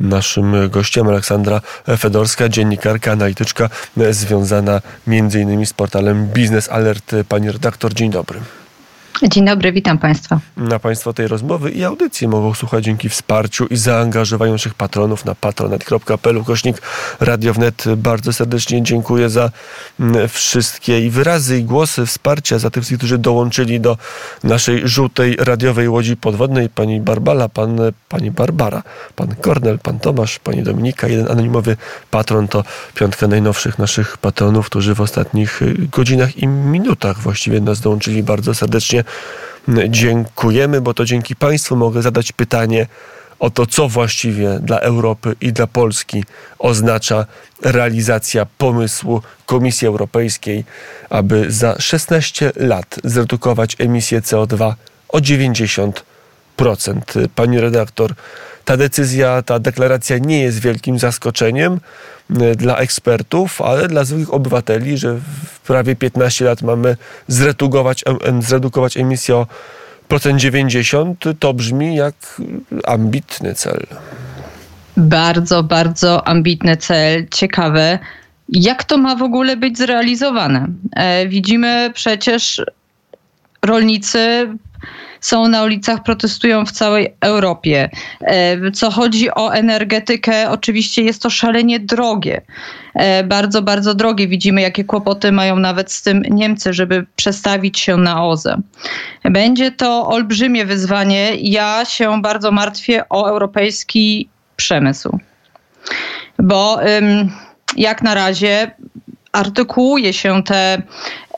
Naszym gościem Aleksandra Fedorska, dziennikarka, analityczka związana m.in. z portalem Biznes Alert. Pani redaktor, dzień dobry. Dzień dobry, witam Państwa. Na Państwo tej rozmowy i audycji mogą słuchać dzięki wsparciu i zaangażowaniu naszych patronów na patronat.pl kośnik Radio Wnet. Bardzo serdecznie dziękuję za mm, wszystkie i wyrazy i głosy wsparcia, za tych, którzy dołączyli do naszej żółtej radiowej łodzi podwodnej. Pani Barbala, pan, pani Barbara, pan Kornel, pan Tomasz, pani Dominika. Jeden anonimowy patron to piątka najnowszych naszych patronów, którzy w ostatnich y, godzinach i minutach właściwie nas dołączyli bardzo serdecznie dziękujemy, bo to dzięki Państwu mogę zadać pytanie o to, co właściwie dla Europy i dla Polski oznacza realizacja pomysłu Komisji Europejskiej, aby za 16 lat zredukować emisję CO2 o 90%. Pani redaktor, ta decyzja, ta deklaracja nie jest wielkim zaskoczeniem e, dla ekspertów, ale dla zwykłych obywateli, że w prawie 15 lat mamy zredukować, zredukować emisję o procent 90, to brzmi jak ambitny cel. Bardzo, bardzo ambitny cel. Ciekawe, jak to ma w ogóle być zrealizowane. E, widzimy przecież rolnicy są na ulicach, protestują w całej Europie. E, co chodzi o energetykę, oczywiście jest to szalenie drogie. E, bardzo, bardzo drogie. Widzimy, jakie kłopoty mają nawet z tym Niemcy, żeby przestawić się na OZE. Będzie to olbrzymie wyzwanie. Ja się bardzo martwię o europejski przemysł. Bo jak na razie artykułuje się te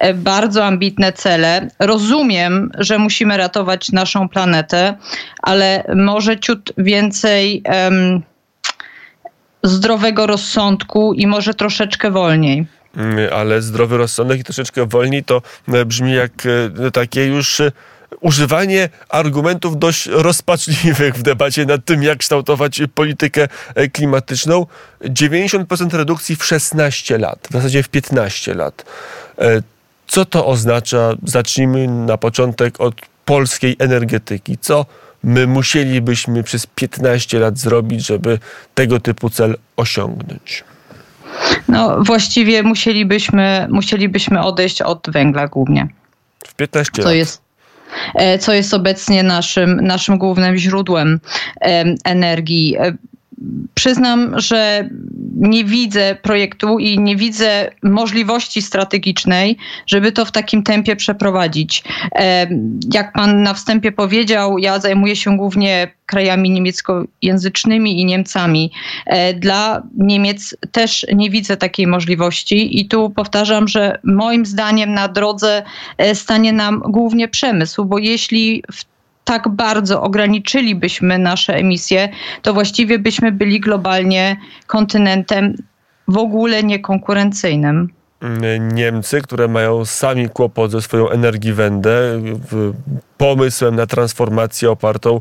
e, bardzo ambitne cele. Rozumiem, że musimy ratować naszą planetę, ale może ciut więcej um, zdrowego rozsądku i może troszeczkę wolniej mm, ale zdrowy rozsądek i troszeczkę wolniej to e, brzmi jak e, takie już używanie argumentów dość rozpaczliwych w debacie nad tym, jak kształtować politykę e, klimatyczną. 90% redukcji w 16 lat, w zasadzie w 15 lat. E, co to oznacza? Zacznijmy na początek od polskiej energetyki. Co my musielibyśmy przez 15 lat zrobić, żeby tego typu cel osiągnąć? No, właściwie musielibyśmy, musielibyśmy odejść od węgla głównie. W 15 co lat. Jest, co jest obecnie naszym, naszym głównym źródłem energii. E, przyznam, że nie widzę projektu i nie widzę możliwości strategicznej, żeby to w takim tempie przeprowadzić. Jak pan na wstępie powiedział, ja zajmuję się głównie krajami niemieckojęzycznymi i Niemcami. E, dla Niemiec też nie widzę takiej możliwości i tu powtarzam, że moim zdaniem na drodze e, stanie nam głównie przemysł, bo jeśli w tak bardzo ograniczylibyśmy nasze emisje, to właściwie byśmy byli globalnie kontynentem w ogóle niekonkurencyjnym. Niemcy, które mają sami kłopot ze swoją energiwendę, pomysłem na transformację opartą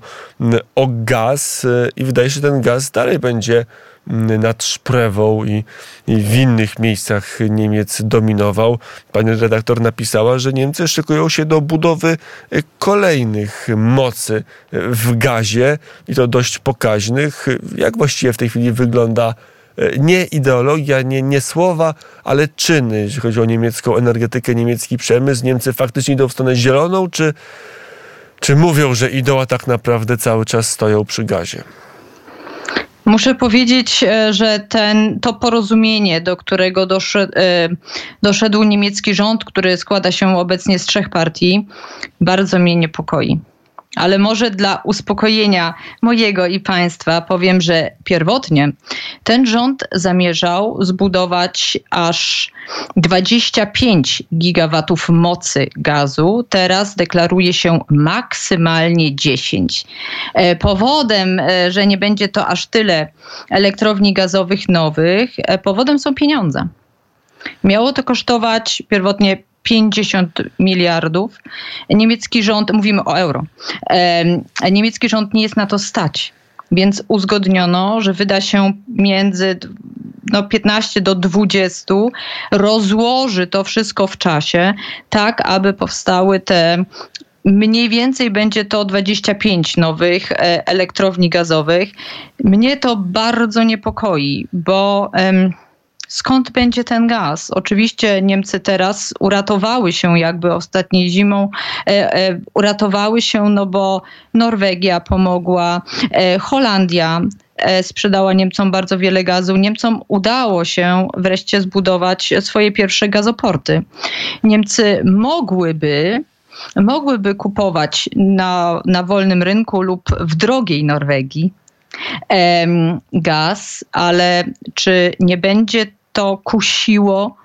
o gaz i wydaje się, że ten gaz dalej będzie nad Szprewą i, i, w innych miejscach Niemiec dominował. Pani redaktor napisała, że Niemcy szykują się do budowy kolejnych mocy w gazie i to dość pokaźnych. Jak właściwie w tej chwili wygląda nie ideologia, nie, nie słowa, ale czyny, jeśli chodzi o niemiecką energetykę, niemiecki przemysł. Niemcy faktycznie idą w stronę zieloną, czy, czy mówią, że idą, a tak naprawdę cały czas stoją przy gazie? Muszę powiedzieć, e, że ten, to porozumienie, do którego doszedł, e, doszedł niemiecki rząd, który składa się obecnie z trzech partii, bardzo mnie niepokoi ale może dla uspokojenia mojego i Państwa powiem, że pierwotnie ten rząd zamierzał zbudować aż 25 gigawatów mocy gazu. Teraz deklaruje się maksymalnie 10. E, powodem, e, że nie będzie to aż tyle elektrowni gazowych nowych, e, powodem są pieniądze. Miało to kosztować pierwotnie 50 miliardów. Niemiecki rząd, mówimy o euro, niemiecki rząd nie jest na to stać. Więc uzgodniono, że wyda się między no, 15 do 20, rozłoży to wszystko w czasie, tak aby powstały te Mniej więcej będzie to 25 nowych e, elektrowni gazowych. Mnie to bardzo niepokoi, bo skąd będzie ten gaz? Oczywiście Niemcy teraz uratowały się jakby ostatniej zimą, e, e, uratowały się, no bo Norwegia pomogła, Holandia sprzedała Niemcom bardzo wiele gazu. Niemcom udało się wreszcie zbudować swoje pierwsze gazoporty. Niemcy mogłyby mogłyby kupować na, na wolnym rynku lub w drogiej Norwegii gaz, ale czy nie będzie to kusiło,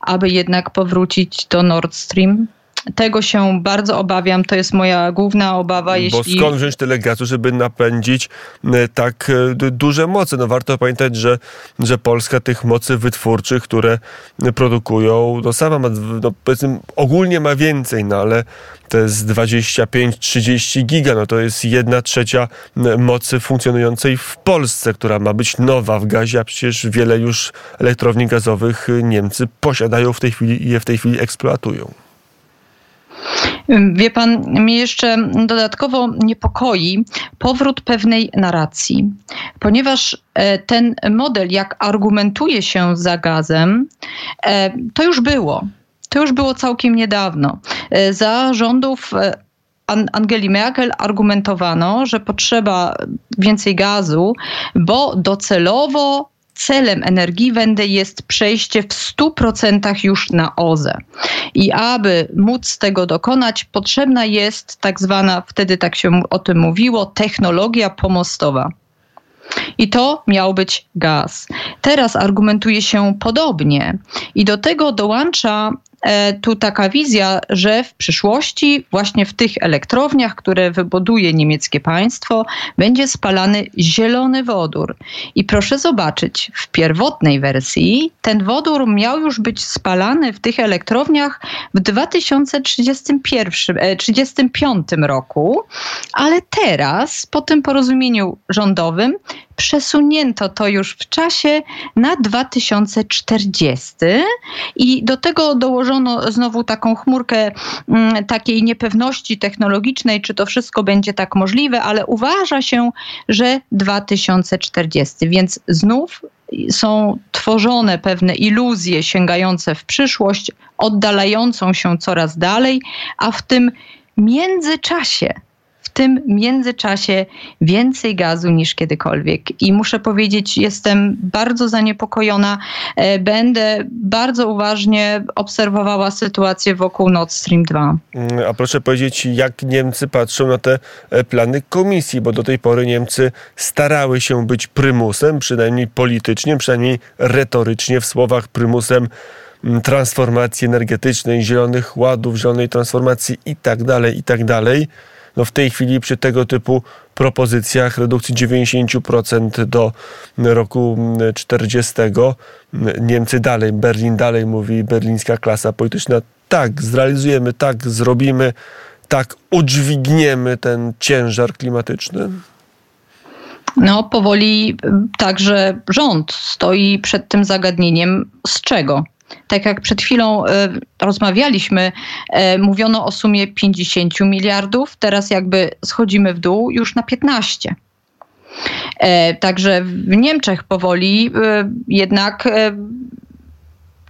aby jednak powrócić do Nord Stream? Tego się bardzo obawiam, to jest moja główna obawa. Bo jeśli... skąd wziąć tyle gazu, żeby napędzić e, tak e, duże moce? No warto pamiętać, że, że Polska tych mocy wytwórczych, które produkują, no sama ma, no powiedzmy, ogólnie ma więcej, no ale to jest 25-30 giga, no to jest jedna trzecia mocy funkcjonującej w Polsce, która ma być nowa w gazie, a przecież wiele już elektrowni gazowych Niemcy posiadają w tej chwili i je w tej chwili eksploatują. Wie pan, mnie jeszcze dodatkowo niepokoi powrót pewnej narracji, ponieważ e, ten model, jak argumentuje się za gazem, e, to już było. To już było całkiem niedawno. E, za rządów Angeli Merkel argumentowano, że potrzeba więcej gazu, bo docelowo celem energii Wende jest przejście w 100% już na OZE. I aby móc tego dokonać, potrzebna jest tak zwana, wtedy tak się o tym mówiło, technologia pomostowa. I to miał być gaz. Teraz argumentuje się podobnie. I do tego dołącza tu taka wizja, że w przyszłości właśnie w tych elektrowniach, które wybuduje niemieckie państwo, będzie spalany zielony wodór. I proszę zobaczyć, w pierwotnej wersji ten wodór miał już być spalany w tych elektrowniach w 2035 e, roku, ale teraz po tym porozumieniu rządowym przesunięto to już w czasie na 2040 i do tego dołożono znowu taką chmurkę mm, takiej niepewności technologicznej, czy to wszystko będzie tak możliwe, ale uważa się, że 2040, więc znów są tworzone pewne iluzje sięgające w przyszłość, oddalającą się coraz dalej, a w tym międzyczasie tym międzyczasie więcej gazu niż kiedykolwiek. I muszę powiedzieć, jestem bardzo zaniepokojona. E, będę bardzo uważnie obserwowała sytuację wokół Nord Stream 2. Mm, a proszę powiedzieć, jak Niemcy patrzą na te e, plany komisji, bo do tej pory Niemcy starały się być prymusem, przynajmniej politycznie, przynajmniej retorycznie, w słowach prymusem mm, transformacji energetycznej, zielonych ładów, zielonej transformacji i tak dalej, i tak dalej no w tej chwili przy tego typu propozycjach redukcji 90% do roku 40 Niemcy dalej, Berlin dalej mówi, berlińska klasa polityczna, tak, zrealizujemy, tak, zrobimy, tak, udźwigniemy ten ciężar klimatyczny? No, powoli także rząd stoi przed tym zagadnieniem. Z czego? Tak jak przed chwilą e, rozmawialiśmy, e, mówiono o sumie 50 miliardów, teraz jakby schodzimy w dół już na 15. E, także w Niemczech powoli jednak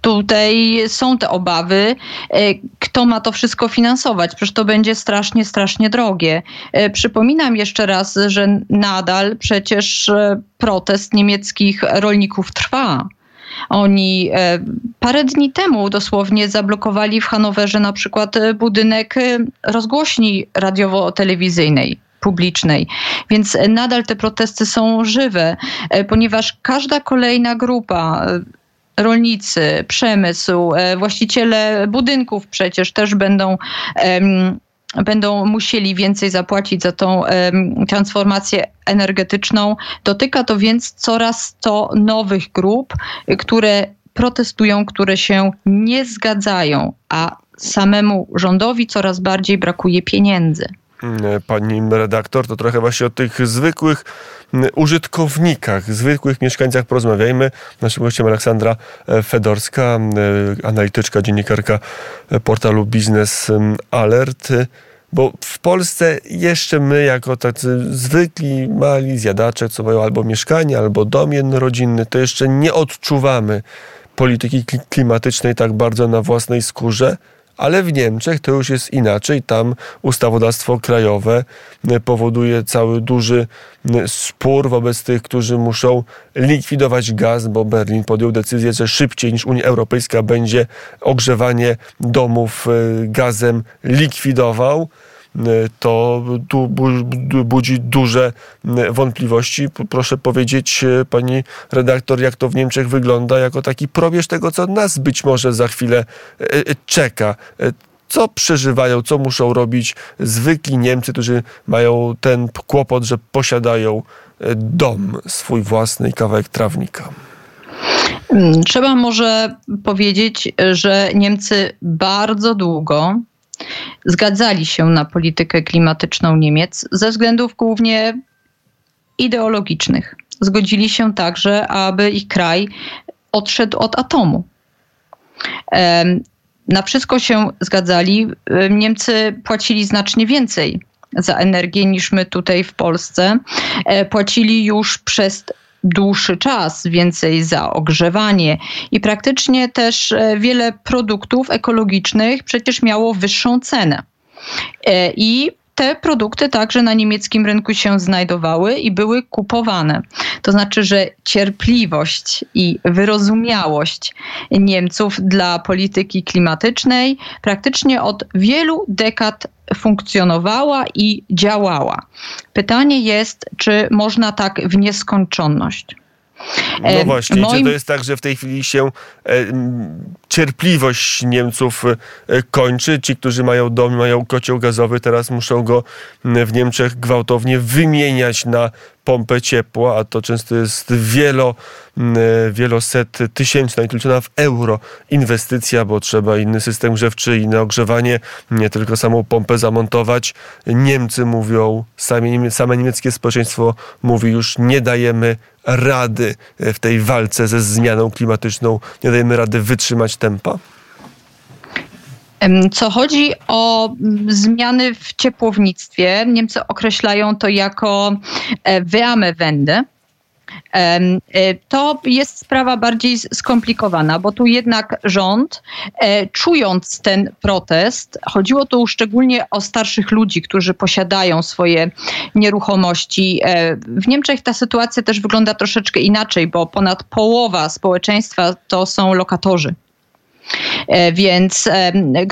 tutaj są te obawy, kto ma to wszystko finansować. Przecież to będzie strasznie, strasznie drogie. Przypominam jeszcze raz, że nadal przecież protest niemieckich rolników trwa. Oni e, parę dni temu dosłownie zablokowali w Hanowerze na przykład e, budynek e, rozgłośni radiowo-telewizyjnej publicznej. Więc nadal te protesty są żywe, ponieważ każda kolejna grupa rolnicy, przemysł, właściciele budynków przecież też będą będą musieli więcej zapłacić za tą transformację energetyczną. Dotyka to więc coraz to nowych grup, które protestują, które się nie zgadzają, a samemu rządowi coraz bardziej brakuje pieniędzy. Pani redaktor, to trochę właśnie o tych zwykłych użytkownikach, zwykłych mieszkańcach porozmawiajmy. Naszym gościem Aleksandra e, Fedorska, e, analityczka, dziennikarka e, portalu Business Alert. bo w Polsce jeszcze my, jako tacy zwykli mali zjadacze, co mają albo mieszkanie, albo dom jednorodzinny, to jeszcze nie odczuwamy polityki klimatycznej tak bardzo na własnej skórze, ale w Niemczech to już jest inaczej. Tam ustawodawstwo krajowe e, powoduje cały duży e, spór wobec tych, którzy muszą likwidować gaz, bo Berlin podjął decyzję, że szybciej niż Unia Europejska będzie ogrzewanie domów e, gazem likwidował. Y, to tu budzi duże y, wątpliwości. Proszę powiedzieć, y, pani redaktor, jak to w Niemczech wygląda, jako taki probierz tego, co nas być może za chwilę czeka co przeżywają, co muszą robić zwykli Niemcy, którzy mają ten kłopot, że posiadają dom swój własny kawałek trawnika. Trzeba może powiedzieć, że Niemcy bardzo długo zgadzali się na politykę klimatyczną Niemiec ze względów głównie ideologicznych. Zgodzili się także, aby ich kraj odszedł od atomu. Na wszystko się zgadzali. Niemcy płacili znacznie więcej za energię niż my tutaj w Polsce. E, płacili już przez dłuższy czas, więcej za ogrzewanie i praktycznie też e, wiele produktów ekologicznych przecież miało wyższą cenę. E, I te produkty także na niemieckim rynku się znajdowały i były kupowane. To znaczy, że cierpliwość i wyrozumiałość Niemców dla polityki klimatycznej praktycznie od wielu dekad funkcjonowała i działała. Pytanie jest, czy można tak w nieskończoność. No właśnie, Moim... czy to jest tak, że w tej chwili się e, cierpliwość Niemców e, kończy? Ci, którzy mają dom, mają kocioł gazowy, teraz muszą go w Niemczech gwałtownie wymieniać na pompę ciepła, a to często jest wielo, e, wieloset tysięczna i liczona w euro inwestycja, bo trzeba inny system grzewczy, inne ogrzewanie, nie tylko samą pompę zamontować. Niemcy mówią, same, same niemieckie społeczeństwo mówi już nie dajemy rady w tej walce ze zmianą klimatyczną, nie dajemy rady wytrzymać tempa? Co chodzi o mm, zmiany w ciepłownictwie, Niemcy określają to jako e, Wärmewende. E, to jest sprawa bardziej skomplikowana, bo tu jednak rząd, e, czując ten protest, chodziło tu szczególnie o starszych ludzi, którzy posiadają swoje nieruchomości. W Niemczech ta sytuacja też wygląda troszeczkę inaczej, bo ponad połowa społeczeństwa to są lokatorzy. E, więc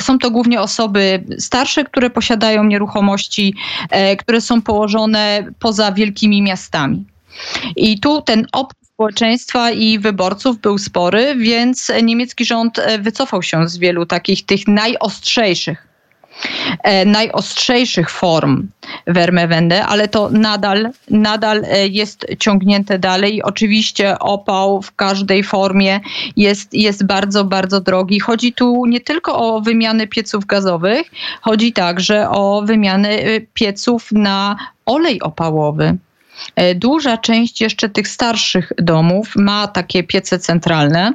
są to głównie osoby starsze, które posiadają nieruchomości, e, które są położone poza wielkimi miastami. I tu ten opór społeczeństwa i wyborców był spory, więc niemiecki rząd e, wycofał się z wielu takich tych najostrzejszych najostrzejszych form Wärmewende, ale to nadal, nadal e, jest ciągnięte dalej. Oczywiście opał w każdej formie jest, jest bardzo, bardzo drogi. Chodzi tu nie tylko o wymianę pieców gazowych, chodzi także o wymianę e, pieców na olej opałowy. E, duża część jeszcze tych starszych domów ma takie piece centralne.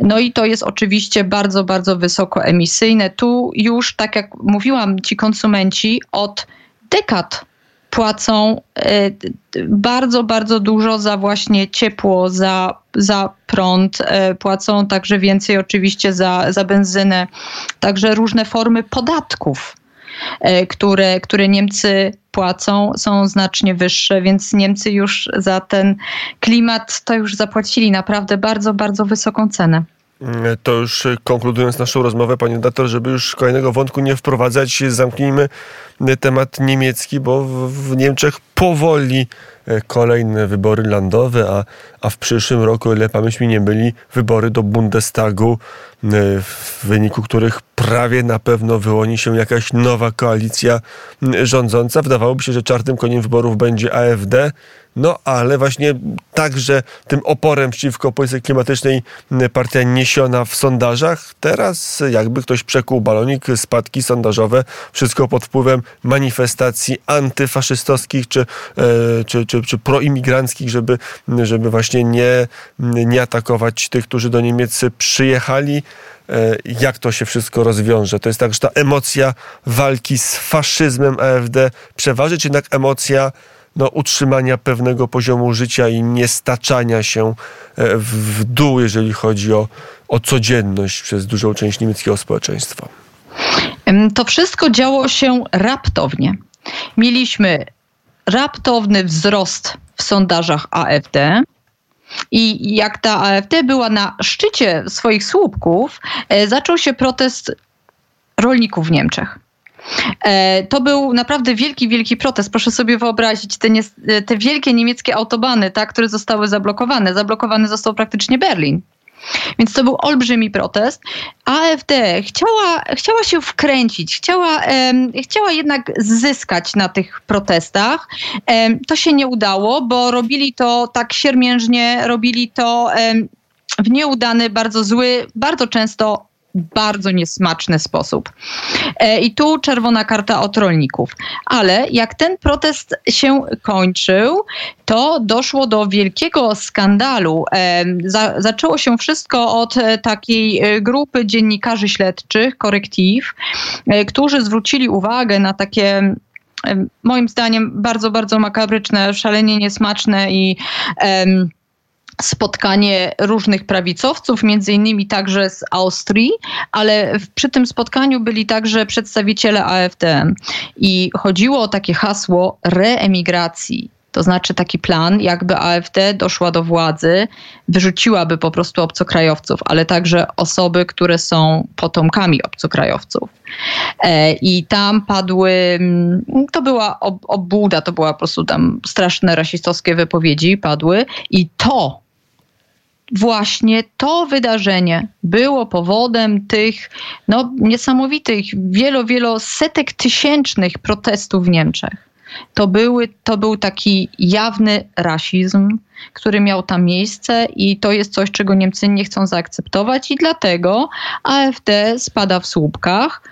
No i to jest oczywiście bardzo, bardzo wysoko emisyjne. Tu już, tak jak mówiłam, ci konsumenci od dekad płacą e, bardzo, bardzo dużo za właśnie ciepło, za, za prąd, e, płacą także więcej oczywiście za, za benzynę, także różne formy podatków które, które Niemcy płacą, są znacznie wyższe, więc Niemcy już za ten klimat to już zapłacili naprawdę bardzo, bardzo wysoką cenę. To już konkludując naszą rozmowę, panie redaktor, żeby już kolejnego wątku nie wprowadzać, zamknijmy temat niemiecki, bo w Niemczech powoli e, kolejne wybory landowe, a, a w przyszłym roku, ile pamięć mi nie byli, wybory do Bundestagu, e, w wyniku których prawie na pewno wyłoni się jakaś nowa koalicja rządząca. Wydawałoby się, że czarnym koniem wyborów będzie AfD. No ale właśnie także tym oporem przeciwko polityce klimatycznej partia niesiona w sondażach. Teraz jakby ktoś przekuł balonik, spadki sondażowe, wszystko pod wpływem manifestacji antyfaszystowskich czy, e, czy, czy, czy proimigranckich, żeby, żeby właśnie nie, nie atakować tych, którzy do Niemiec przyjechali. E, jak to się wszystko rozwiąże. To jest tak, że ta emocja walki z faszyzmem AfD przeważy, czy jednak emocja no, utrzymania pewnego poziomu życia i nie staczania się e, w dół, jeżeli chodzi o, o codzienność przez dużą część niemieckiego społeczeństwa. To wszystko działo się raptownie. Mieliśmy raptowny wzrost w sondażach AfD. I jak ta AfD była na szczycie swoich słupków, e, zaczął się protest rolników w Niemczech. E, to był naprawdę wielki, wielki protest. Proszę sobie wyobrazić te, nie, te wielkie niemieckie autobany, tak, które zostały zablokowane. Zablokowany został praktycznie Berlin. Więc to był olbrzymi protest. AfD chciała, chciała się wkręcić, chciała, chciała jednak zyskać na tych protestach. To się nie udało, bo robili to tak siermiężnie, robili to w nieudany, bardzo zły, bardzo często bardzo niesmaczny sposób. E, I tu czerwona karta od rolników. Ale jak ten protest się kończył, to doszło do wielkiego skandalu. E, za, zaczęło się wszystko od e, takiej grupy dziennikarzy śledczych, korektiv, którzy zwrócili uwagę na takie moim zdaniem bardzo, bardzo makabryczne, szalenie niesmaczne i um, spotkanie różnych prawicowców, między innymi także z Austrii, ale przy tym spotkaniu byli także przedstawiciele AfD i chodziło o takie hasło reemigracji. To znaczy taki plan, jakby AfD doszła do władzy, wyrzuciłaby po prostu obcokrajowców, ale także osoby, które są potomkami obcokrajowców. E, I tam padły, mm, to była obłuda, to była po prostu tam straszne rasistowskie wypowiedzi padły i to właśnie to wydarzenie było powodem tych no, niesamowitych, wielo, wielo setek tysięcznych protestów w Niemczech. To, były, to był taki jawny rasizm, który miał tam miejsce i to jest coś, czego Niemcy nie chcą zaakceptować i dlatego AfD spada w słupkach,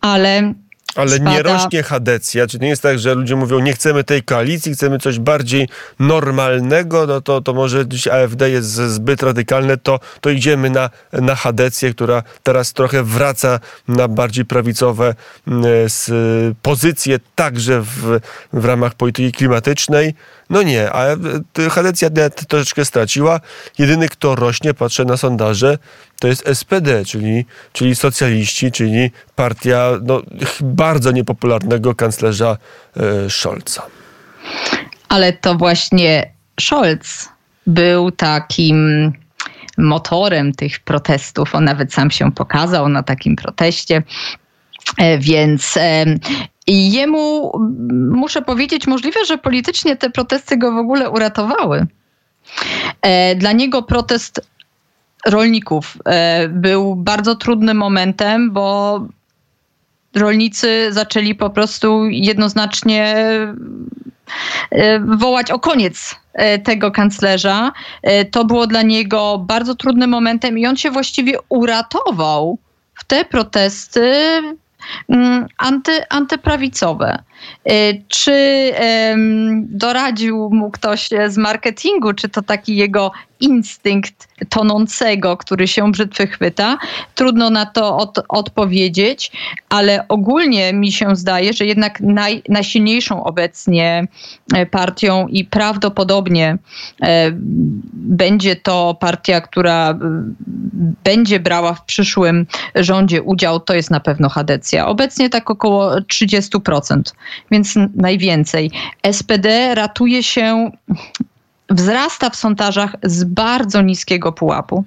ale ale spada. nie rośnie Hadecja, czy nie jest tak, że ludzie mówią, nie chcemy tej koalicji, chcemy coś bardziej normalnego, no to, to może dziś AfD jest zbyt radykalne, to, to idziemy na, na Hadecję, która teraz trochę wraca na bardziej prawicowe mm, pozycje, także w, w ramach polityki klimatycznej. No nie, a Hadecja troszeczkę straciła. Jedyny, kto rośnie, patrzę na sondaże, to jest SPD, czyli, czyli socjaliści, czyli partia no, bardzo niepopularnego kanclerza e, Scholza. Ale to właśnie Scholz był takim motorem tych protestów. On nawet sam się pokazał na takim proteście. E, więc e, jemu, muszę powiedzieć, możliwe, że politycznie te protesty go w ogóle uratowały. Dla niego protest rolników e, był bardzo trudnym momentem, bo rolnicy zaczęli po prostu jednoznacznie e, wołać o koniec e, tego kanclerza. To było dla niego bardzo trudnym momentem i on się właściwie uratował w te protesty anty, antyprawicowe. Czy doradził mu ktoś z marketingu, czy to taki jego instynkt tonącego, który się brzytwy chwyta. Trudno na to od, odpowiedzieć, ale ogólnie mi się zdaje, że jednak naj, najsilniejszą obecnie e, partią i prawdopodobnie e, będzie to partia, która będzie brała w przyszłym rządzie udział, to jest na pewno Hadecja. Obecnie tak około 30%, więc najwięcej. SPD ratuje się wzrasta w sondażach z bardzo niskiego pułapu.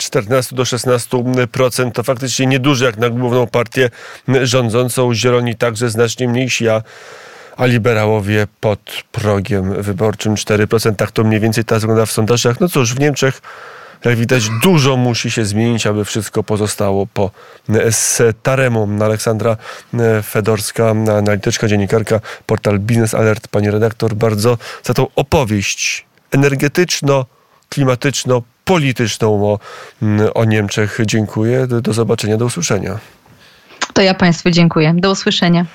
14 do 16% to faktycznie nieduże jak na główną partię rządzącą. Zieloni także znacznie mniejsi, a, a liberałowie pod progiem wyborczym 4%. Tak to mniej więcej teraz wygląda w sondażach. No cóż, w Niemczech jak widać, dużo musi się zmienić, aby wszystko pozostało po staremu. Aleksandra Fedorska, analityczka, dziennikarka, portal Business Alert. Pani redaktor, bardzo za tą opowieść energetyczno, klimatyczno, polityczną o, o Niemczech dziękuję. Do zobaczenia, do usłyszenia. To ja Państwu dziękuję. Do usłyszenia.